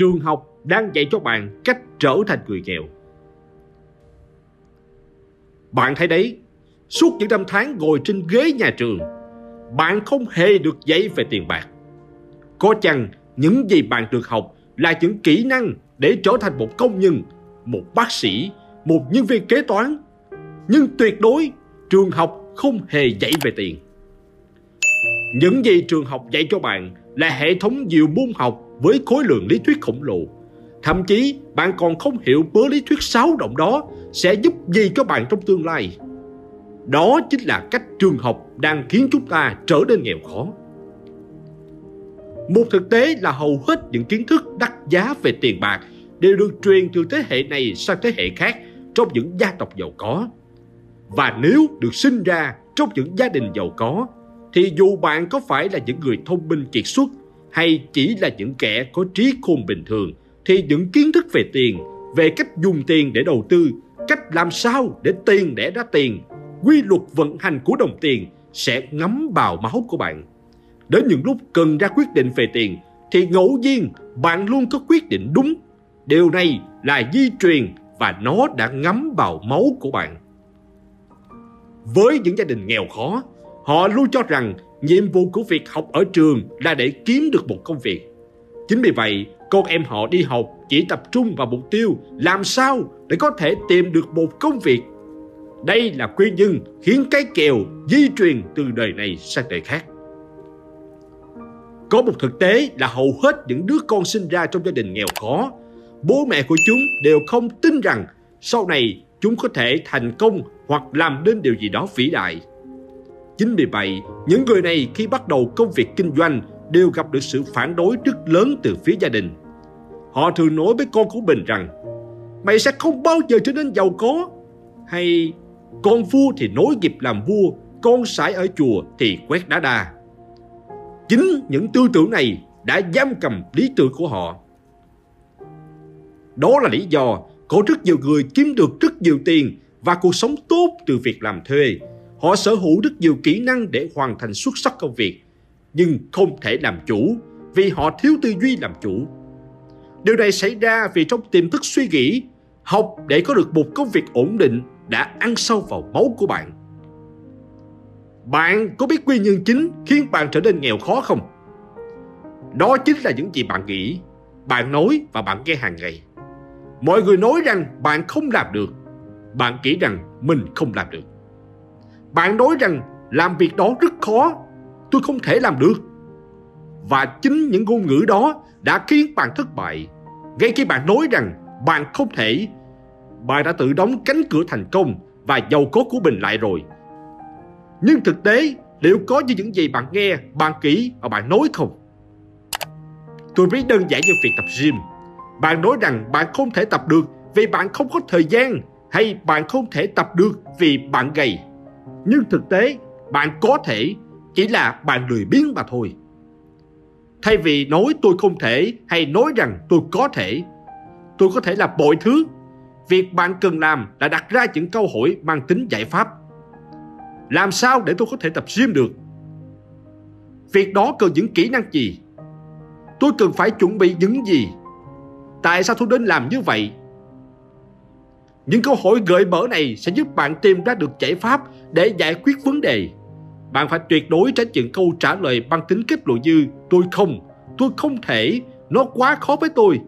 Trường học đang dạy cho bạn cách trở thành người nghèo. Bạn thấy đấy, suốt những năm tháng ngồi trên ghế nhà trường, bạn không hề được dạy về tiền bạc. Có chăng những gì bạn được học là những kỹ năng để trở thành một công nhân, một bác sĩ, một nhân viên kế toán. Nhưng tuyệt đối trường học không hề dạy về tiền. Những gì trường học dạy cho bạn là hệ thống nhiều môn học với khối lượng lý thuyết khổng lồ. Thậm chí bạn còn không hiểu bớ lý thuyết xáo động đó sẽ giúp gì cho bạn trong tương lai. Đó chính là cách trường học đang khiến chúng ta trở nên nghèo khó. Một thực tế là hầu hết những kiến thức đắt giá về tiền bạc đều được truyền từ thế hệ này sang thế hệ khác trong những gia tộc giàu có. Và nếu được sinh ra trong những gia đình giàu có, thì dù bạn có phải là những người thông minh kiệt xuất hay chỉ là những kẻ có trí khôn bình thường thì những kiến thức về tiền, về cách dùng tiền để đầu tư, cách làm sao để tiền đẻ ra tiền, quy luật vận hành của đồng tiền sẽ ngấm vào máu của bạn. Đến những lúc cần ra quyết định về tiền thì ngẫu nhiên bạn luôn có quyết định đúng. Điều này là di truyền và nó đã ngấm vào máu của bạn. Với những gia đình nghèo khó, họ luôn cho rằng nhiệm vụ của việc học ở trường là để kiếm được một công việc. Chính vì vậy, con em họ đi học chỉ tập trung vào mục tiêu làm sao để có thể tìm được một công việc. Đây là nguyên nhân khiến cái kèo di truyền từ đời này sang đời khác. Có một thực tế là hầu hết những đứa con sinh ra trong gia đình nghèo khó, bố mẹ của chúng đều không tin rằng sau này chúng có thể thành công hoặc làm nên điều gì đó vĩ đại. Chính vì vậy, những người này khi bắt đầu công việc kinh doanh đều gặp được sự phản đối rất lớn từ phía gia đình. Họ thường nói với con của mình rằng Mày sẽ không bao giờ trở nên giàu có. Hay con vua thì nối nghiệp làm vua Con sải ở chùa thì quét đá đa. Chính những tư tưởng này đã giam cầm lý tưởng của họ. Đó là lý do có rất nhiều người kiếm được rất nhiều tiền và cuộc sống tốt từ việc làm thuê. Họ sở hữu rất nhiều kỹ năng để hoàn thành xuất sắc công việc, nhưng không thể làm chủ vì họ thiếu tư duy làm chủ. Điều này xảy ra vì trong tiềm thức suy nghĩ, học để có được một công việc ổn định đã ăn sâu vào máu của bạn. Bạn có biết nguyên nhân chính khiến bạn trở nên nghèo khó không? Đó chính là những gì bạn nghĩ, bạn nói và bạn nghe hàng ngày. Mọi người nói rằng bạn không làm được, bạn nghĩ rằng mình không làm được. Bạn nói rằng làm việc đó rất khó, tôi không thể làm được. Và chính những ngôn ngữ đó đã khiến bạn thất bại. Ngay khi bạn nói rằng bạn không thể, bạn đã tự đóng cánh cửa thành công và giàu có của mình lại rồi. Nhưng thực tế, liệu có như những gì bạn nghe, bạn kỹ và bạn nói không? Tôi ví đơn giản như việc tập gym. Bạn nói rằng bạn không thể tập được vì bạn không có thời gian hay bạn không thể tập được vì bạn gầy nhưng thực tế bạn có thể chỉ là bạn lười biếng mà thôi. Thay vì nói tôi không thể hay nói rằng tôi có thể, tôi có thể làm mọi thứ. Việc bạn cần làm là đặt ra những câu hỏi mang tính giải pháp. Làm sao để tôi có thể tập gym được? Việc đó cần những kỹ năng gì? Tôi cần phải chuẩn bị những gì? Tại sao tôi đến làm như vậy? Những câu hỏi gợi mở này sẽ giúp bạn tìm ra được giải pháp để giải quyết vấn đề. Bạn phải tuyệt đối tránh những câu trả lời bằng tính kết luận như tôi không, tôi không thể, nó quá khó với tôi.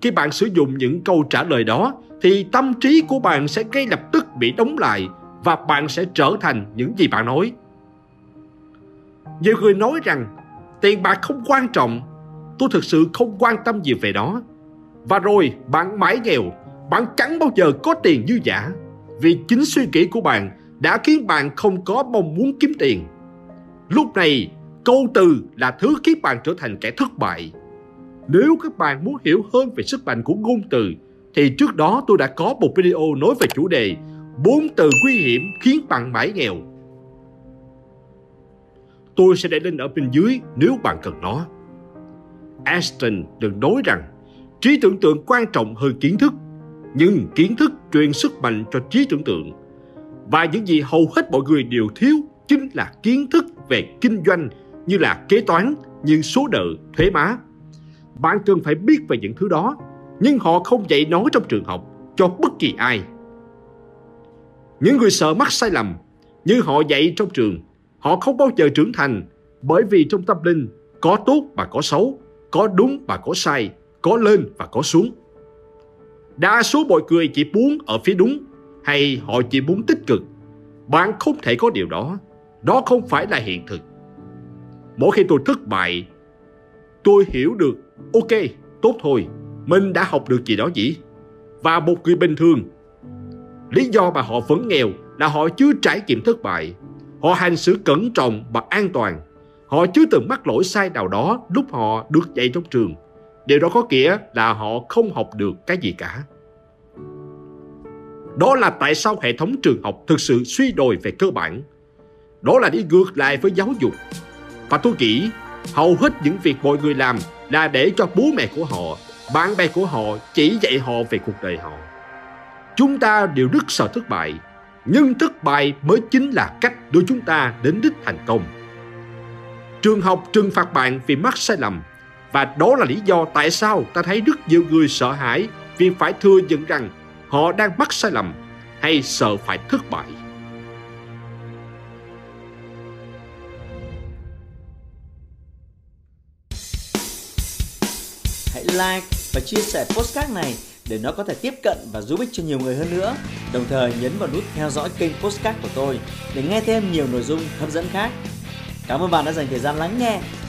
Khi bạn sử dụng những câu trả lời đó thì tâm trí của bạn sẽ ngay lập tức bị đóng lại và bạn sẽ trở thành những gì bạn nói. Nhiều người nói rằng tiền bạc không quan trọng, tôi thực sự không quan tâm gì về đó. Và rồi bạn mãi nghèo bạn chẳng bao giờ có tiền dư giả vì chính suy nghĩ của bạn đã khiến bạn không có mong muốn kiếm tiền. Lúc này, câu từ là thứ khiến bạn trở thành kẻ thất bại. Nếu các bạn muốn hiểu hơn về sức mạnh của ngôn từ, thì trước đó tôi đã có một video nói về chủ đề bốn từ nguy hiểm khiến bạn mãi nghèo. Tôi sẽ để link ở bên dưới nếu bạn cần nó. Ashton đừng nói rằng trí tưởng tượng quan trọng hơn kiến thức, nhưng kiến thức truyền sức mạnh cho trí tưởng tượng. Và những gì hầu hết mọi người đều thiếu chính là kiến thức về kinh doanh như là kế toán, như số nợ, thuế má. Bạn cần phải biết về những thứ đó, nhưng họ không dạy nói trong trường học cho bất kỳ ai. Những người sợ mắc sai lầm, như họ dạy trong trường, họ không bao giờ trưởng thành bởi vì trong tâm linh có tốt và có xấu, có đúng và có sai, có lên và có xuống. Đa số mọi người chỉ muốn ở phía đúng hay họ chỉ muốn tích cực. Bạn không thể có điều đó. Đó không phải là hiện thực. Mỗi khi tôi thất bại, tôi hiểu được, ok, tốt thôi, mình đã học được gì đó nhỉ? Và một người bình thường, lý do mà họ vẫn nghèo là họ chưa trải nghiệm thất bại. Họ hành xử cẩn trọng và an toàn. Họ chưa từng mắc lỗi sai nào đó lúc họ được dạy trong trường. Điều đó có nghĩa là họ không học được cái gì cả. Đó là tại sao hệ thống trường học thực sự suy đồi về cơ bản. Đó là đi ngược lại với giáo dục. Và tôi nghĩ hầu hết những việc mọi người làm là để cho bố mẹ của họ, bạn bè của họ chỉ dạy họ về cuộc đời họ. Chúng ta đều rất sợ thất bại, nhưng thất bại mới chính là cách đưa chúng ta đến đích thành công. Trường học trừng phạt bạn vì mắc sai lầm và đó là lý do tại sao ta thấy rất nhiều người sợ hãi vì phải thừa nhận rằng họ đang mắc sai lầm hay sợ phải thất bại. Hãy like và chia sẻ postcard này để nó có thể tiếp cận và giúp ích cho nhiều người hơn nữa. Đồng thời nhấn vào nút theo dõi kênh postcard của tôi để nghe thêm nhiều nội dung hấp dẫn khác. Cảm ơn bạn đã dành thời gian lắng nghe.